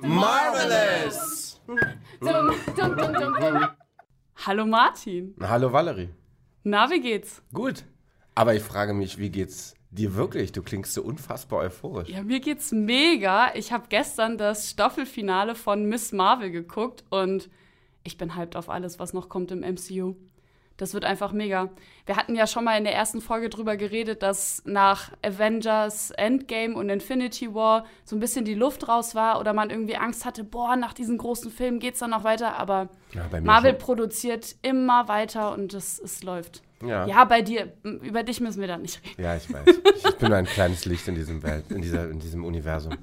Marvelous! Hallo Martin. Hallo Valerie. Na, wie geht's? Gut. Aber ich frage mich, wie geht's dir wirklich? Du klingst so unfassbar euphorisch. Ja, mir geht's mega. Ich habe gestern das Staffelfinale von Miss Marvel geguckt und ich bin hyped auf alles, was noch kommt im MCU. Das wird einfach mega. Wir hatten ja schon mal in der ersten Folge drüber geredet, dass nach Avengers Endgame und Infinity War so ein bisschen die Luft raus war oder man irgendwie Angst hatte, boah, nach diesen großen Filmen geht's dann noch weiter. Aber Ja, Marvel schon. produziert immer weiter und es, es läuft. Ja. ja, bei dir, über dich müssen wir da nicht reden. Ja, ich weiß. Ich bin nur ein kleines Licht in diesem Welt, in, dieser, in diesem Universum.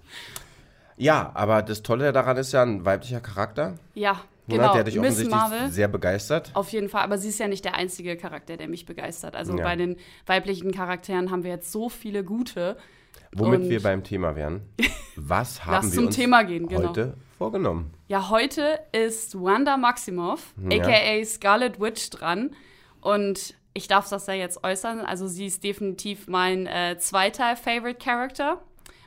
Ja, aber das Tolle daran ist ja ein weiblicher Charakter. Ja, ne, genau. Der dich Miss offensichtlich Marvel. sehr begeistert. Auf jeden Fall, aber sie ist ja nicht der einzige Charakter, der mich begeistert. Also Ja. bei den weiblichen Charakteren haben wir jetzt so viele gute. Womit Und- wir beim Thema wären. Was haben Lass wir zum uns Thema gehen, genau. heute vorgenommen? Ja, heute ist Wanda Maximoff, Ja. aka Scarlet Witch, dran. Und ich darf das ja jetzt äußern. Also sie ist definitiv mein äh, zweiter Favorite Character.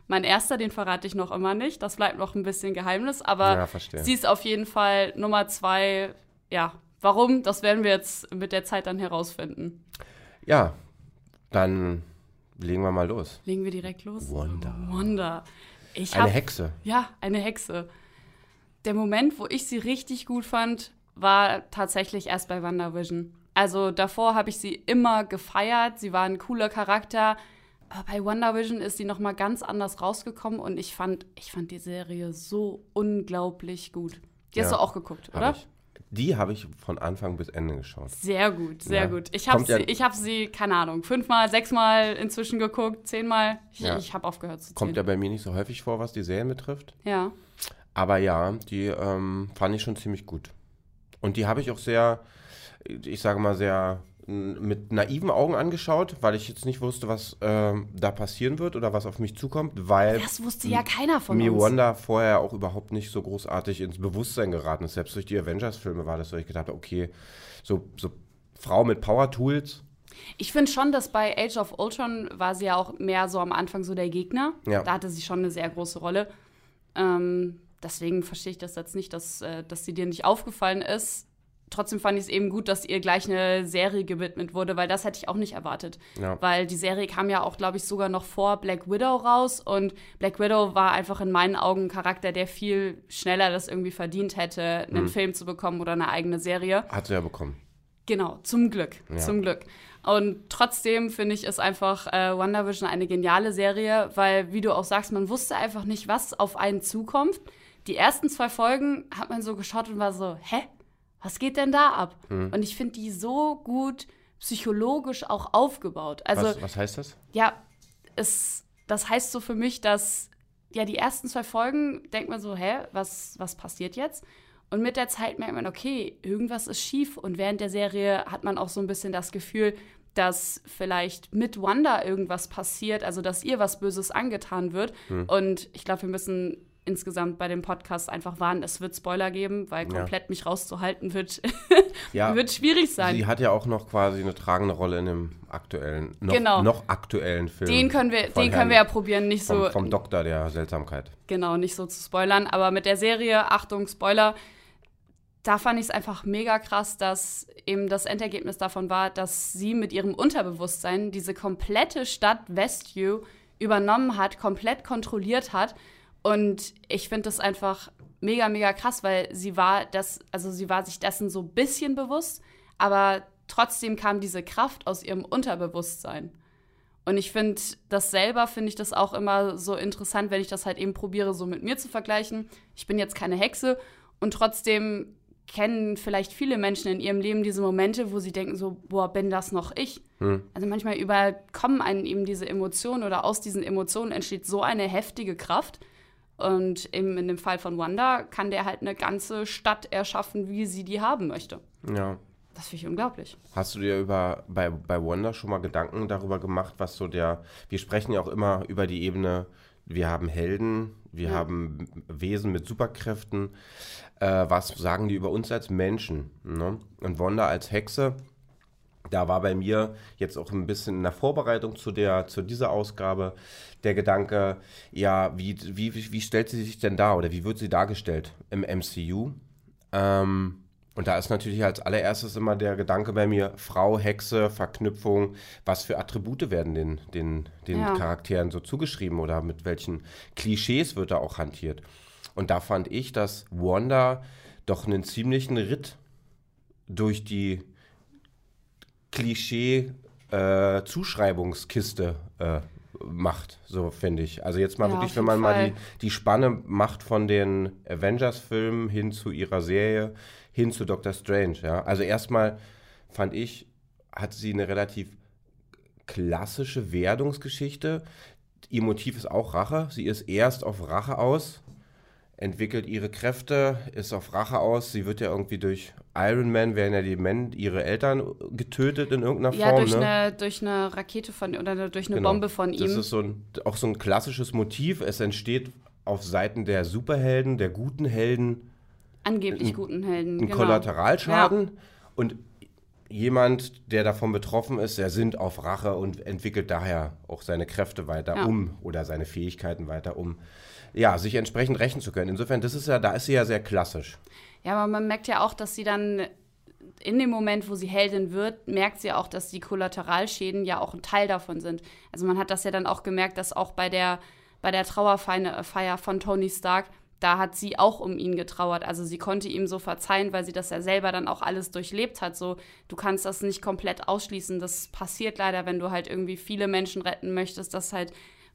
Mein erster, den verrate ich noch immer nicht. Das bleibt noch ein bisschen Geheimnis. Aber Ja, sie ist auf jeden Fall Nummer zwei. Ja, warum? Das werden wir jetzt mit der Zeit dann herausfinden. Ja, dann legen wir mal los. Legen wir direkt los. Wanda. Wanda. Ich Eine hab, Hexe. Ja, eine Hexe. Der Moment, wo ich sie richtig gut fand, war tatsächlich erst bei WandaVision. Also davor habe ich sie immer gefeiert. Sie war ein cooler Charakter. Aber bei WandaVision ist sie noch mal ganz anders rausgekommen und ich fand, ich fand die Serie so unglaublich gut. Die hast Ja, du auch geguckt, Hab oder? Ich. Die habe ich von Anfang bis Ende geschaut. Sehr gut, sehr Ja. gut. Ich habe ja- sie, ich hab sie, keine Ahnung, fünfmal, sechsmal inzwischen geguckt, zehnmal. Ich, Ja. ich habe aufgehört zu Kommt ja zählen. bei mir nicht so häufig vor, was die Serien betrifft. Ja. Aber ja, die ähm, fand ich schon ziemlich gut. Und die habe ich auch sehr, ich sage mal, sehr mit naiven Augen angeschaut, weil ich jetzt nicht wusste, was ähm, da passieren wird oder was auf mich zukommt, weil Das wusste ja keiner von mir uns. Wanda vorher auch überhaupt nicht so großartig ins Bewusstsein geraten ist. Selbst durch die Avengers-Filme war das so, ich gedacht habe, okay, so, so Frau mit Power-Tools, Ich finde schon, dass bei Age of Ultron war sie ja auch mehr so am Anfang so der Gegner. Ja. Da hatte sie schon eine sehr große Rolle. Ähm, deswegen verstehe ich das jetzt nicht, dass, äh, dass sie dir nicht aufgefallen ist. Trotzdem fand ich es eben gut, dass ihr gleich eine Serie gewidmet wurde, weil das hätte ich auch nicht erwartet. Ja. Weil die Serie kam ja auch, glaube ich, sogar noch vor Black Widow raus. Und Black Widow war einfach in meinen Augen ein Charakter, der viel schneller das irgendwie verdient hätte, einen Film zu bekommen oder eine eigene Serie. hat sie ja bekommen. Genau, zum Glück, Ja. zum Glück. Und trotzdem finde ich es einfach äh, WandaVision eine geniale Serie, weil, wie du auch sagst, man wusste einfach nicht, was auf einen zukommt. Die ersten zwei Folgen hat man so geschaut und war so, hä? Was geht denn da ab? Hm. Und ich finde die so gut psychologisch auch aufgebaut. Also, was, was heißt das? ja, es, das heißt so für mich, dass ja die ersten zwei Folgen denkt man so, hä, was, was passiert jetzt? Und mit der Zeit merkt man, okay, irgendwas ist schief. Und während der Serie hat man auch so ein bisschen das Gefühl, dass vielleicht mit Wanda irgendwas passiert, also dass ihr was Böses angetan wird. Hm. Und ich glaube, wir müssen insgesamt bei dem Podcast einfach warnen, es wird Spoiler geben, weil Ja. komplett mich rauszuhalten wird, Ja, wird schwierig sein. sie hat ja auch noch quasi eine tragende Rolle in dem aktuellen, noch, Genau. noch aktuellen Film. Den können wir, den können Herrn- wir ja probieren, nicht so vom, vom Doktor der Seltsamkeit. genau, nicht so zu spoilern. Aber mit der Serie, Achtung, Spoiler, da fand ich es einfach mega krass, dass eben das Endergebnis davon war, dass sie mit ihrem Unterbewusstsein diese komplette Stadt Westview übernommen hat, komplett kontrolliert hat. Und ich finde das einfach mega, mega krass, weil sie war das, also sie war sich dessen so ein bisschen bewusst, aber trotzdem kam diese Kraft aus ihrem Unterbewusstsein. Und ich finde das selber, finde ich das auch immer so interessant, wenn ich das halt eben probiere, so mit mir zu vergleichen. Ich bin jetzt keine Hexe und trotzdem kennen vielleicht viele Menschen in ihrem Leben diese Momente, wo sie denken so, boah, bin das noch ich? Also manchmal überkommen einen eben diese Emotionen oder aus diesen Emotionen entsteht so eine heftige Kraft. Und eben in dem Fall von Wanda kann der halt eine ganze Stadt erschaffen, wie sie die haben möchte. Ja. Das finde ich unglaublich. Hast du dir über, bei, bei Wonder schon mal Gedanken darüber gemacht, was so der, wir sprechen ja auch immer über die Ebene wir haben Helden, wir ja. haben Wesen mit Superkräften. Äh, was sagen die über uns als Menschen? Ne? Und Wanda als Hexe, da war bei mir jetzt auch ein bisschen in der Vorbereitung zu, der, zu dieser Ausgabe der Gedanke, ja, wie, wie, wie stellt sie sich denn dar oder wie wird sie dargestellt im MCU? Ähm, und da ist natürlich als allererstes immer der Gedanke bei mir, Frau, Hexe, Verknüpfung, was für Attribute werden den, den, den ja. Charakteren so zugeschrieben oder mit welchen Klischees wird da auch hantiert. Und da fand ich, dass Wanda doch einen ziemlichen Ritt durch die Klischee-Zuschreibungskiste äh, äh, macht, so finde ich. Also jetzt mal ja, wirklich, wenn man Fall. mal die, die Spanne macht von den Avengers-Filmen hin zu ihrer Serie, hin zu Doctor Strange. Ja? Also erstmal fand ich, hat sie eine relativ klassische Werdungsgeschichte. Ihr Motiv ist auch Rache. Sie ist erst auf Rache aus, entwickelt ihre Kräfte, ist auf Rache aus. Sie wird ja irgendwie durch Iron Man, werden ja die Men, ihre Eltern getötet in irgendeiner ja, Form. Ja, durch, ne? eine, durch eine Rakete von oder durch eine genau. Bombe von ihm. Das ist so ein, auch so ein klassisches Motiv. Es entsteht auf Seiten der Superhelden, der guten Helden, Angeblich ein, guten Helden. Ein genau. Kollateralschaden. Ja. Und jemand, der davon betroffen ist, der sinnt auf Rache und entwickelt daher auch seine Kräfte weiter ja. um oder seine Fähigkeiten weiter um, ja, sich entsprechend rächen zu können. Insofern, das ist ja, da ist sie ja sehr klassisch. Ja, aber man merkt ja auch, dass sie dann in dem Moment, wo sie Heldin wird, merkt sie auch, dass die Kollateralschäden ja auch ein Teil davon sind. Also man hat das ja dann auch gemerkt, dass auch bei der, bei der Trauerfeier von Tony Stark da hat sie auch um ihn getrauert. Also sie konnte ihm so verzeihen, weil sie das ja selber dann auch alles durchlebt hat. So, du kannst das nicht komplett ausschließen. Das passiert leider, wenn du halt irgendwie viele Menschen retten möchtest, dass halt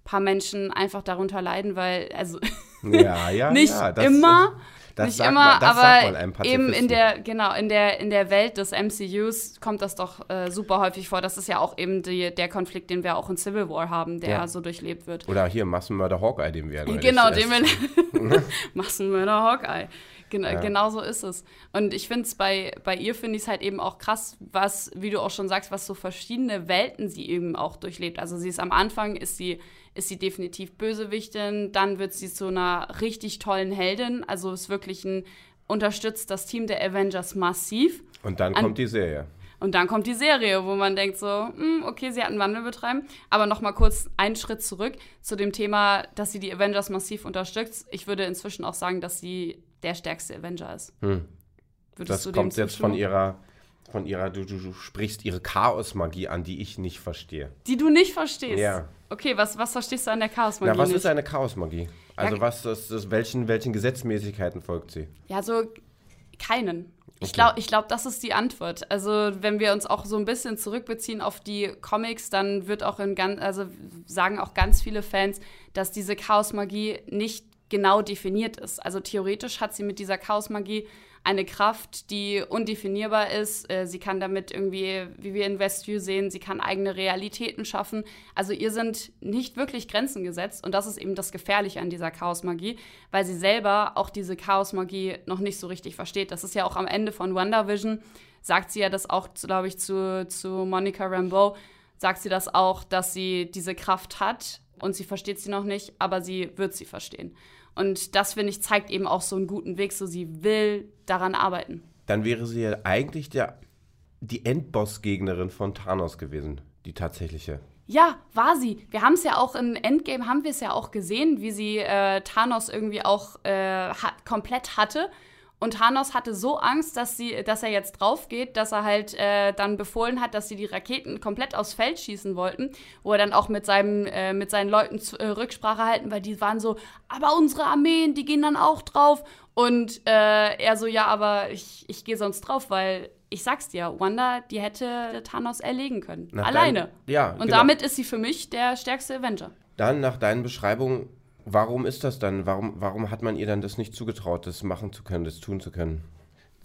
paar Menschen einfach darunter leiden, weil, also ja, ja, nicht ja, das, immer. Das nicht immer, man, aber eben in der, genau, in der, in der Welt des MCUs kommt das doch äh, super häufig vor. Das ist ja auch eben die, der Konflikt, den wir auch in Civil War haben, der ja. so durchlebt wird. Oder hier Massenmörder Hawkeye, den wir Genau, den wir. Massenmörder Hawkeye. Genau, ja. genau so ist es. Und ich finde es bei, bei ihr, finde ich es halt eben auch krass, was, wie du auch schon sagst, was so verschiedene Welten sie eben auch durchlebt. Also sie ist am Anfang, ist sie, ist sie definitiv Bösewichtin, dann wird sie zu einer richtig tollen Heldin, also ist wirklich ein, unterstützt das Team der Avengers massiv. Und dann An kommt die Serie. Und dann kommt die Serie, wo man denkt so, hm, okay, sie hat einen Wandel betreiben. Aber noch mal kurz einen Schritt zurück zu dem Thema, dass sie die Avengers massiv unterstützt. Ich würde inzwischen auch sagen, dass sie der stärkste Avenger ist. Hm. das kommt jetzt von ihrer, von ihrer, du, du, du sprichst ihre Chaosmagie an, die ich nicht verstehe. Die du nicht verstehst? Ja. Okay, was, was verstehst du an der Chaosmagie? Na, was nicht? ist eine Chaosmagie? Also ja, was ist, ist, welchen, welchen Gesetzmäßigkeiten folgt sie? Ja, so keinen. Ich glaube, ich glaub, das ist die Antwort. Also, wenn wir uns auch so ein bisschen zurückbeziehen auf die Comics, dann wird auch in ganz, also sagen auch ganz viele Fans, dass diese Chaosmagie nicht genau definiert ist. Also theoretisch hat sie mit dieser Chaosmagie eine Kraft, die undefinierbar ist. Äh, sie kann damit irgendwie, wie wir in Westview sehen, sie kann eigene Realitäten schaffen. Also ihr sind nicht wirklich Grenzen gesetzt und das ist eben das Gefährliche an dieser Chaosmagie, weil sie selber auch diese Chaosmagie noch nicht so richtig versteht. Das ist ja auch am Ende von WandaVision, sagt sie ja das auch, glaube ich, zu, zu Monica Rambeau, sagt sie das auch, dass sie diese Kraft hat und sie versteht sie noch nicht, aber sie wird sie verstehen. Und das, finde ich, zeigt eben auch so einen guten Weg, so sie will daran arbeiten. Dann wäre sie ja eigentlich der, die Endboss-Gegnerin von Thanos gewesen, die tatsächliche. Ja, war sie. Wir haben es ja auch in Endgame, haben wir es ja auch gesehen, wie sie äh, Thanos irgendwie auch äh, hat, komplett hatte. Und Thanos hatte so Angst, dass, sie, dass er jetzt drauf geht, dass er halt äh, dann befohlen hat, dass sie die Raketen komplett aufs Feld schießen wollten, wo er dann auch mit, seinem, äh, mit seinen Leuten zu, äh, Rücksprache halten, weil die waren so, aber unsere Armeen, die gehen dann auch drauf. Und äh, er so, ja, aber ich, ich gehe sonst drauf, weil ich sag's dir, Wanda, die hätte Thanos erlegen können. Nach alleine. Dein, ja, Und genau. damit ist sie für mich der stärkste Avenger. Dann nach deinen Beschreibungen warum ist das dann? Warum, warum hat man ihr dann das nicht zugetraut, das machen zu können, das tun zu können?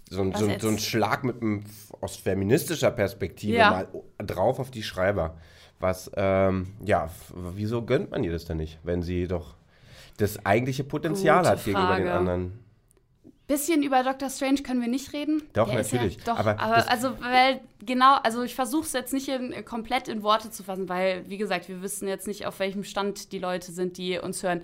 So, so, so ein Schlag mit einem, aus feministischer Perspektive ja. mal drauf auf die Schreiber. Was, ähm, ja, wieso gönnt man ihr das dann nicht, wenn sie doch das eigentliche Potenzial Gute hat gegenüber Frage. den anderen? Bisschen über Doctor Strange können wir nicht reden. Doch, Der natürlich. Ja, doch, Aber aber, also, weil, genau, also ich versuche es jetzt nicht in, komplett in Worte zu fassen, weil, wie gesagt, wir wissen jetzt nicht, auf welchem Stand die Leute sind, die uns hören.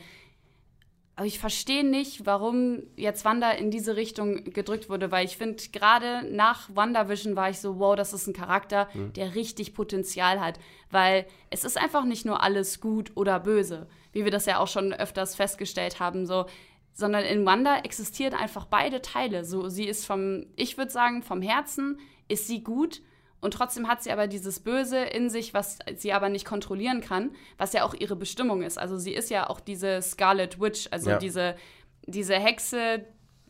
Aber ich verstehe nicht, warum jetzt Wanda in diese Richtung gedrückt wurde, weil ich finde, gerade nach WandaVision war ich so, wow, das ist ein Charakter, der richtig Potenzial hat. Weil es ist einfach nicht nur alles gut oder böse, wie wir das ja auch schon öfters festgestellt haben, so. Sondern in Wanda existieren einfach beide Teile. So, sie ist vom, ich würde sagen, vom Herzen ist sie gut und trotzdem hat sie aber dieses Böse in sich, was sie aber nicht kontrollieren kann, was ja auch ihre Bestimmung ist. Also sie ist ja auch diese Scarlet Witch, also Ja. diese, diese Hexe,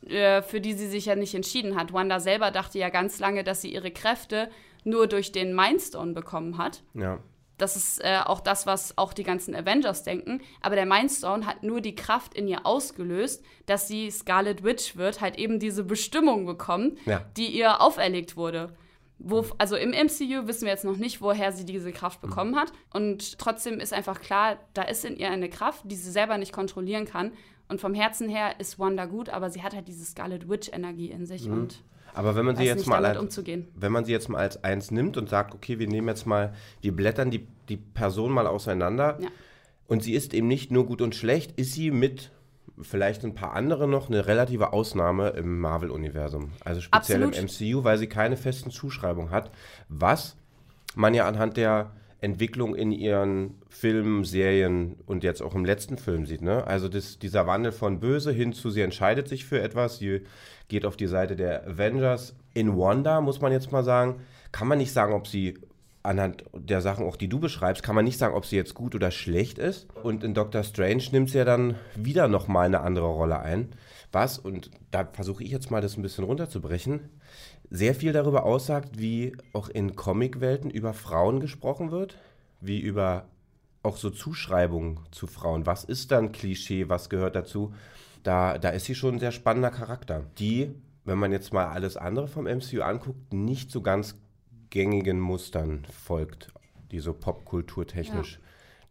äh, für die sie sich ja nicht entschieden hat. Wanda selber dachte ja ganz lange, dass sie ihre Kräfte nur durch den Mindstone bekommen hat. Ja. Das ist äh, auch das, was auch die ganzen Avengers denken. Aber der Mindstone hat nur die Kraft in ihr ausgelöst, dass sie Scarlet Witch wird, halt eben diese Bestimmung bekommt, Ja. die ihr auferlegt wurde. Wo, also im MCU wissen wir jetzt noch nicht, woher sie diese Kraft bekommen hat. Und trotzdem ist einfach klar, da ist in ihr eine Kraft, die sie selber nicht kontrollieren kann. Und vom Herzen her ist Wanda gut, aber sie hat halt diese Scarlet Witch-Energie in sich und Aber wenn man sie jetzt mal als, wenn man sie jetzt mal als eins nimmt und sagt, okay, wir nehmen jetzt mal, wir blättern die, die Person mal auseinander Ja. und sie ist eben nicht nur gut und schlecht, ist sie mit vielleicht ein paar andere noch eine relative Ausnahme im Marvel-Universum. Also speziell Absolut. im MCU, weil sie keine festen Zuschreibungen hat, was man ja anhand der Entwicklung in ihren Filmen, Serien und jetzt auch im letzten Film sieht. Ne? Also das, dieser Wandel von böse hin zu, sie entscheidet sich für etwas, sie geht auf die Seite der Avengers. In Wanda, muss man jetzt mal sagen, kann man nicht sagen, ob sie anhand der Sachen, auch die du beschreibst, kann man nicht sagen, ob sie jetzt gut oder schlecht ist. Und in Doctor Strange nimmt sie ja dann wieder nochmal eine andere Rolle ein. Was, und da versuche ich jetzt mal das ein bisschen runterzubrechen, sehr viel darüber aussagt, wie auch in Comicwelten über Frauen gesprochen wird, wie über auch so Zuschreibungen zu Frauen. Was ist dann Klischee, was gehört dazu? Da, da ist sie schon ein sehr spannender Charakter, die, wenn man jetzt mal alles andere vom MCU anguckt, nicht so ganz gängigen Mustern folgt, die so popkulturtechnisch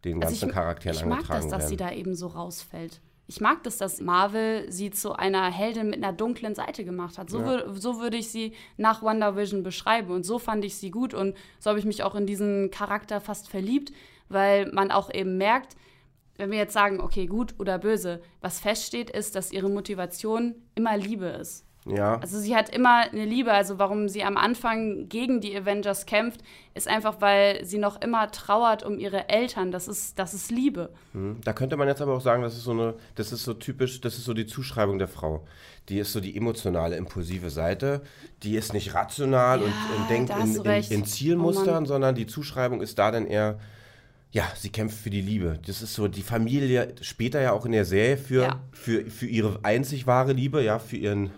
den Also ganzen ich, Charakteren ich mag angetragen das, dass werden. sie da eben so rausfällt. Ich mag das, dass Marvel sie zu einer Heldin mit einer dunklen Seite gemacht hat. So, wür so würde ich sie nach WandaVision beschreiben. Und so fand ich sie gut. Und so habe ich mich auch in diesen Charakter fast verliebt, weil man auch eben merkt, wenn wir jetzt sagen, okay, gut oder böse, was feststeht, ist, dass ihre Motivation immer Liebe ist. ja, Also sie hat immer eine Liebe. Also warum sie am Anfang gegen die Avengers kämpft, ist einfach, weil sie noch immer trauert um ihre Eltern. Das ist, das ist Liebe. Hm, Da könnte man jetzt aber auch sagen, das ist so eine, das ist so typisch, das ist so die Zuschreibung der Frau. Die ist so die emotionale, impulsive Seite. Die ist nicht rational Ja, und, und denkt in, in, in Oh Zielmustern, Mann. sondern die Zuschreibung ist da dann eher, ja, sie kämpft für die Liebe. Das ist so die Familie, später ja auch in der Serie für, Ja. für, für ihre einzig wahre Liebe, ja, für ihren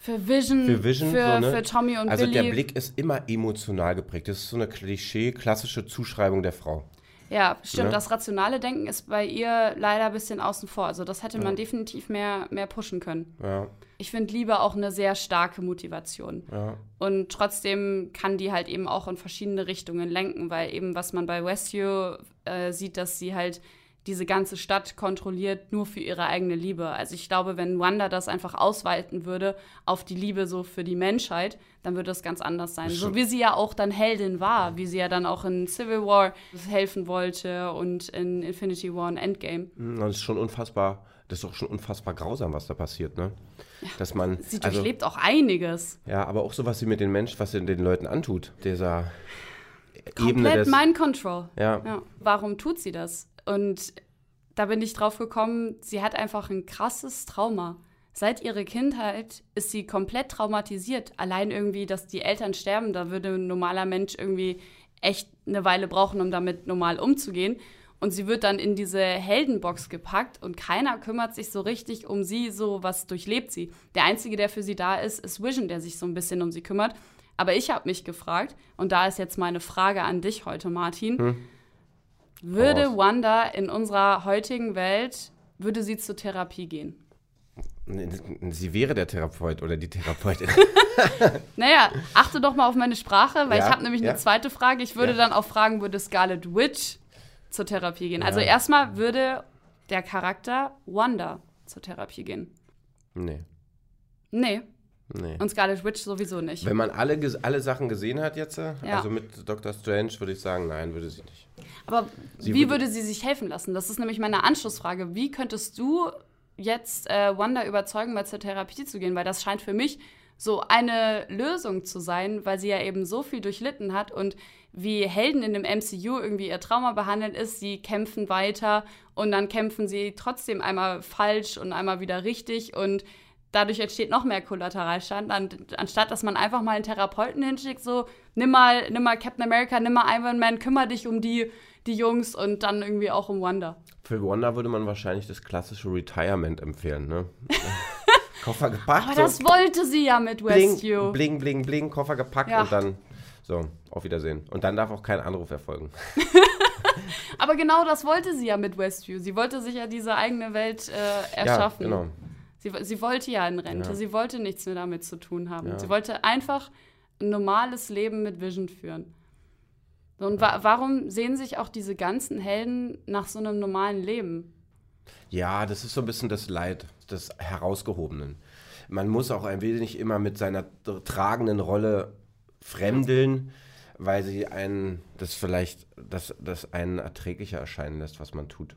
Für Vision, für Vision. für, so, ne? für Tommy und also Billy. der Blick ist immer emotional geprägt. Das ist so eine Klischee, klassische Zuschreibung der Frau. Ja, stimmt. Ne? Das rationale Denken ist bei ihr leider ein bisschen außen vor. Also das hätte man definitiv mehr, mehr pushen können. Ja, Ich finde Liebe auch eine sehr starke Motivation. ja. Und trotzdem kann die halt eben auch in verschiedene Richtungen lenken, weil eben, was man bei Westview äh, sieht, dass sie halt diese ganze Stadt kontrolliert nur für ihre eigene Liebe. Also ich glaube, wenn Wanda das einfach ausweiten würde auf die Liebe so für die Menschheit, dann würde das ganz anders sein. So wie sie ja auch dann Heldin war, wie sie ja dann auch in Civil War helfen wollte und in Infinity War und Endgame. Hm, Das ist schon unfassbar, das ist auch schon unfassbar grausam, was da passiert, ne? Dass man, Sie also, durchlebt auch einiges. ja, aber auch so, was sie mit den Menschen, was sie den Leuten antut, dieser Ebene Komplett des, Mind Control. ja, Ja, warum tut sie das? Und da bin ich drauf gekommen, sie hat einfach ein krasses Trauma. Seit ihrer Kindheit ist sie komplett traumatisiert. Allein irgendwie, dass die Eltern sterben, da würde ein normaler Mensch irgendwie echt eine Weile brauchen, um damit normal umzugehen. Und sie wird dann in diese Heldenbox gepackt und keiner kümmert sich so richtig um sie, so was durchlebt sie. Der Einzige, der für sie da ist, ist Vision, der sich so ein bisschen um sie kümmert. Aber ich habe mich gefragt, und da ist jetzt meine Frage an dich heute, Martin. Würde raus. Wanda in unserer heutigen Welt, würde sie zur Therapie gehen? sie wäre der Therapeut oder die Therapeutin. Naja, achte doch mal auf meine Sprache, weil Ja, ich habe nämlich ja. eine zweite Frage. Ich würde Ja. dann auch fragen, würde Scarlet Witch zur Therapie gehen? Also erstmal würde der Charakter Wanda zur Therapie gehen. nee. Nee. Nee. Und Scarlet Witch sowieso nicht. Wenn man alle, alle Sachen gesehen hat jetzt, äh, also mit Doctor Strange, würde ich sagen, nein, würde sie nicht. Aber Sie wie würde- würde sie sich helfen lassen? Das ist nämlich meine Anschlussfrage. Wie könntest du jetzt äh, Wanda überzeugen, mal zur Therapie zu gehen? Weil das scheint für mich so eine Lösung zu sein, weil sie ja eben so viel durchlitten hat und wie Helden in dem MCU irgendwie ihr Trauma behandelt ist, sie kämpfen weiter und dann kämpfen sie trotzdem einmal falsch und einmal wieder richtig und dadurch entsteht noch mehr Kollateralschaden, an, anstatt dass man einfach mal einen Therapeuten hinschickt, so nimm mal, nimm mal Captain America, nimm mal Iron Man, kümmere dich um die, die Jungs und dann irgendwie auch um Wanda. Für Wanda würde man wahrscheinlich das klassische Retirement empfehlen, ne? Koffer gepackt, Aber das wollte sie ja mit bling, Westview. bling, bling, bling, Koffer gepackt Ja. und dann so, auf Wiedersehen. Und dann darf auch kein Anruf erfolgen. Aber genau das wollte sie ja mit Westview. Sie wollte sich ja diese eigene Welt äh, erschaffen. Ja, genau. Sie, sie wollte ja in Rente. Ja. Sie wollte nichts mehr damit zu tun haben. Ja. Sie wollte einfach ein normales Leben mit Vision führen. Und wa warum sehen sich auch diese ganzen Helden nach so einem normalen Leben? Ja, das ist so ein bisschen das Leid des Herausgehobenen. Man muss auch ein wenig immer mit seiner tr- tragenden Rolle fremdeln, weil sie einen, das vielleicht, das, das einen erträglicher erscheinen lässt, was man tut.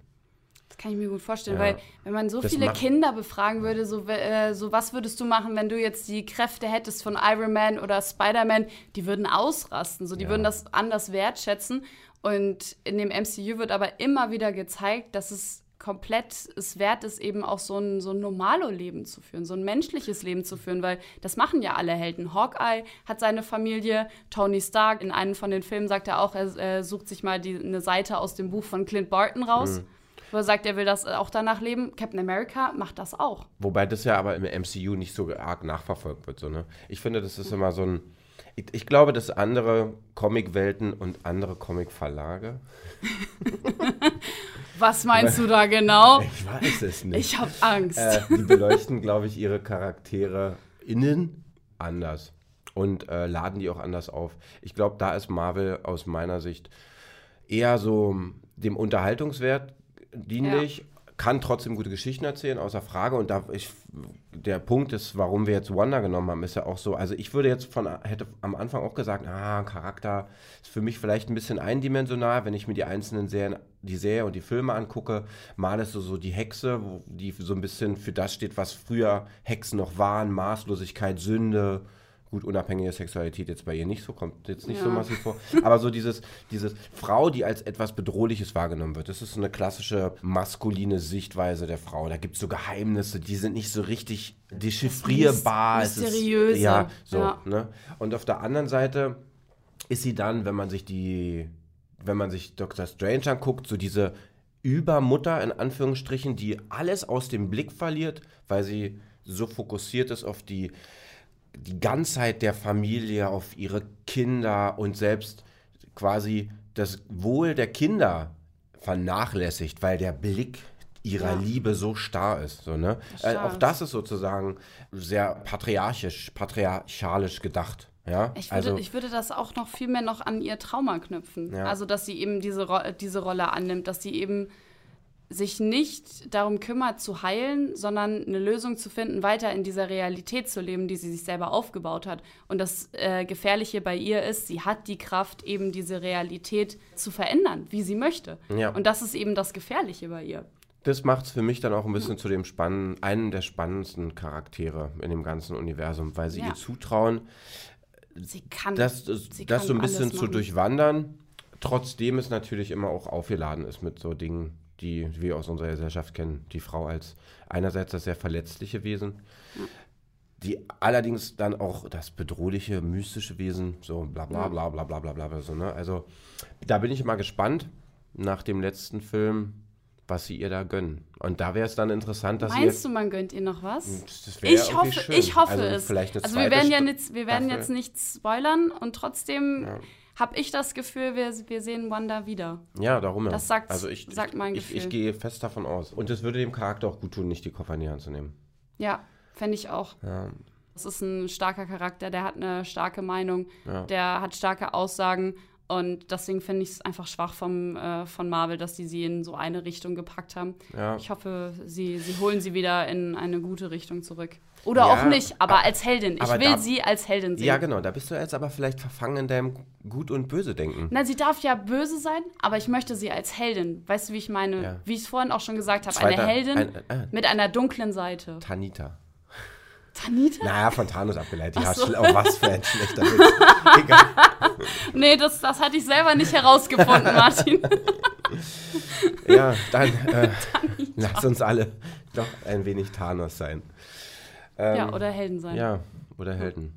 Das kann ich mir gut vorstellen, Ja. weil wenn man so Das viele Kinder befragen würde, so, äh, so was würdest du machen, wenn du jetzt die Kräfte hättest von Iron Man oder Spider-Man, die würden ausrasten, so die Ja. würden das anders wertschätzen. Und in dem MCU wird aber immer wieder gezeigt, dass es komplett es wert ist, eben auch so ein, so ein Normalo-Leben zu führen, so ein menschliches Leben zu führen, weil das machen ja alle Helden. Hawkeye hat seine Familie, Tony Stark, in einem von den Filmen sagt er auch, er äh, sucht sich mal die, eine Seite aus dem Buch von Clint Barton raus, wo er sagt, er will das auch danach leben. Captain America macht das auch. Wobei das ja aber im MCU nicht so arg nachverfolgt wird. So, ne? Ich finde, das ist immer so ein. Ich, ich glaube, dass andere Comicwelten und andere Comicverlage. Was meinst du da genau? Ich weiß es nicht. Ich habe Angst. äh, die beleuchten, glaube ich, ihre Charaktere innen anders und äh, laden die auch anders auf. Ich glaube, da ist Marvel aus meiner Sicht eher so dem Unterhaltungswert dienlich, kann trotzdem gute Geschichten erzählen, außer Frage. Und da ich, der Punkt ist, warum wir jetzt Wanda genommen haben, ist ja auch so. Also ich würde jetzt von hätte am Anfang auch gesagt, ah, Charakter ist für mich vielleicht ein bisschen eindimensional, wenn ich mir die einzelnen Serien, die Serie und die Filme angucke, mal ist so, so die Hexe, die so ein bisschen für das steht, was früher Hexen noch waren, Maßlosigkeit, Sünde. Gut, unabhängige Sexualität jetzt bei ihr nicht so, kommt jetzt nicht so Ja. massiv vor. Aber so dieses, dieses Frau, die als etwas Bedrohliches wahrgenommen wird, das ist so eine klassische maskuline Sichtweise der Frau. Da gibt es so Geheimnisse, die sind nicht so richtig dechiffrierbar. Es ist- Mysteriöse. Ja, so. Ja. Ne? Und auf der anderen Seite ist sie dann, wenn man sich die, wenn man sich Dr. Strange anguckt, so diese Übermutter in Anführungsstrichen, die alles aus dem Blick verliert, weil sie so fokussiert ist auf die, die Ganzheit der Familie, auf ihre Kinder und selbst quasi das Wohl der Kinder vernachlässigt, weil der Blick ihrer Ja. Liebe so starr ist. So, ne? Äh, auch das ist sozusagen sehr patriarchisch, patriarchalisch gedacht. Ja? Ich würde, also, ich würde das auch noch viel mehr noch an ihr Trauma knüpfen. Ja. Also, dass sie eben diese, Ro diese Rolle annimmt, dass sie eben sich nicht darum kümmert zu heilen, sondern eine Lösung zu finden, weiter in dieser Realität zu leben, die sie sich selber aufgebaut hat. Und das äh, Gefährliche bei ihr ist, sie hat die Kraft, eben diese Realität zu verändern, wie sie möchte. Ja. Und das ist eben das Gefährliche bei ihr. das macht es für mich dann auch ein bisschen zu dem spannenden, einem der spannendsten Charaktere in dem ganzen Universum, weil sie Ja. ihr zutrauen, Sie kann, das, das, sie das kann so ein bisschen zu durchwandern, trotzdem es natürlich immer auch aufgeladen ist mit so Dingen, die wir aus unserer Gesellschaft kennen. Die Frau als einerseits das sehr verletzliche Wesen, die allerdings dann auch das bedrohliche, mystische Wesen, so bla bla bla bla bla bla bla, bla so, ne? Also da bin ich mal gespannt nach dem letzten Film, was sie ihr da gönnen. Und da wäre es dann interessant, dass Meinst du, man gönnt ihr noch was? wär Ich hoffe, schön. ich hoffe also es. Also wir werden ja jetzt, wir werden Staffel. jetzt nicht spoilern und trotzdem Ja. Habe ich das Gefühl, wir, wir sehen Wanda wieder. Ja, darum ja. Das sagt- also ich, sagt mein ich, Gefühl. Ich, gehe fest davon aus. Und es würde dem Charakter auch gut tun, nicht die Koffer in die Hand zu nehmen. Ja, fände ich auch. Ja, Das ist ein starker Charakter, der hat eine starke Meinung, ja. der hat starke Aussagen Und deswegen finde ich es einfach schwach vom, äh, von Marvel, dass die sie in so eine Richtung gepackt haben. Ja. Ich hoffe, sie, sie holen sie wieder in eine gute Richtung zurück. Oder Ja, auch nicht, aber als Heldin. Ich will da- sie als Heldin sehen. Ja, genau. Da bist du jetzt aber vielleicht verfangen in deinem Gut- und Böse-Denken. Na, sie darf ja böse sein, aber ich möchte sie als Heldin. Weißt du, wie ich meine? Ja. Wie ich es vorhin auch schon gesagt habe, eine Heldin ein- äh. mit einer dunklen Seite. Tanita. Tanita? Naja, von Thanos abgeleitet. Ja, Ach so. schl- oh, was für ein schlechter Witz. Egal. Nee, das, das hatte ich selber nicht herausgefunden, Martin. Ja, dann äh, lass uns alle doch ein wenig Thanos sein. Ähm, ja, oder Helden sein. Ja, oder Helden.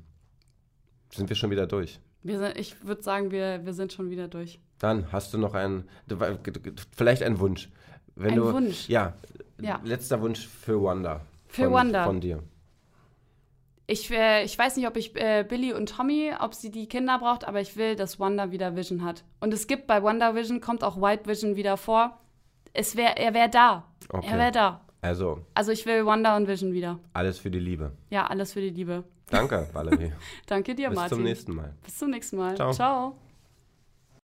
Sind wir schon wieder durch? Wir sind, ich würde sagen, wir, wir sind schon wieder durch. Dann hast du noch einen, vielleicht einen Wunsch. Wenn Ein du, Wunsch? Ja, Ja. letzter Wunsch für Wanda. Für von, Wanda. Von dir. Ich, äh, ich weiß nicht, ob ich äh, Billy und Tommy, ob sie die Kinder braucht, aber ich will, dass Wanda wieder Vision hat. Und es gibt bei Wanda Vision, kommt auch White Vision wieder vor. Es wär, er wäre da. Okay. Er wäre da. Also, Also ich will Wanda und Vision wieder. alles für die Liebe. Ja, alles für die Liebe. Danke, Valerie. Danke dir, Bis Martin. zum nächsten Mal. Bis zum nächsten Mal. Ciao. Ciao.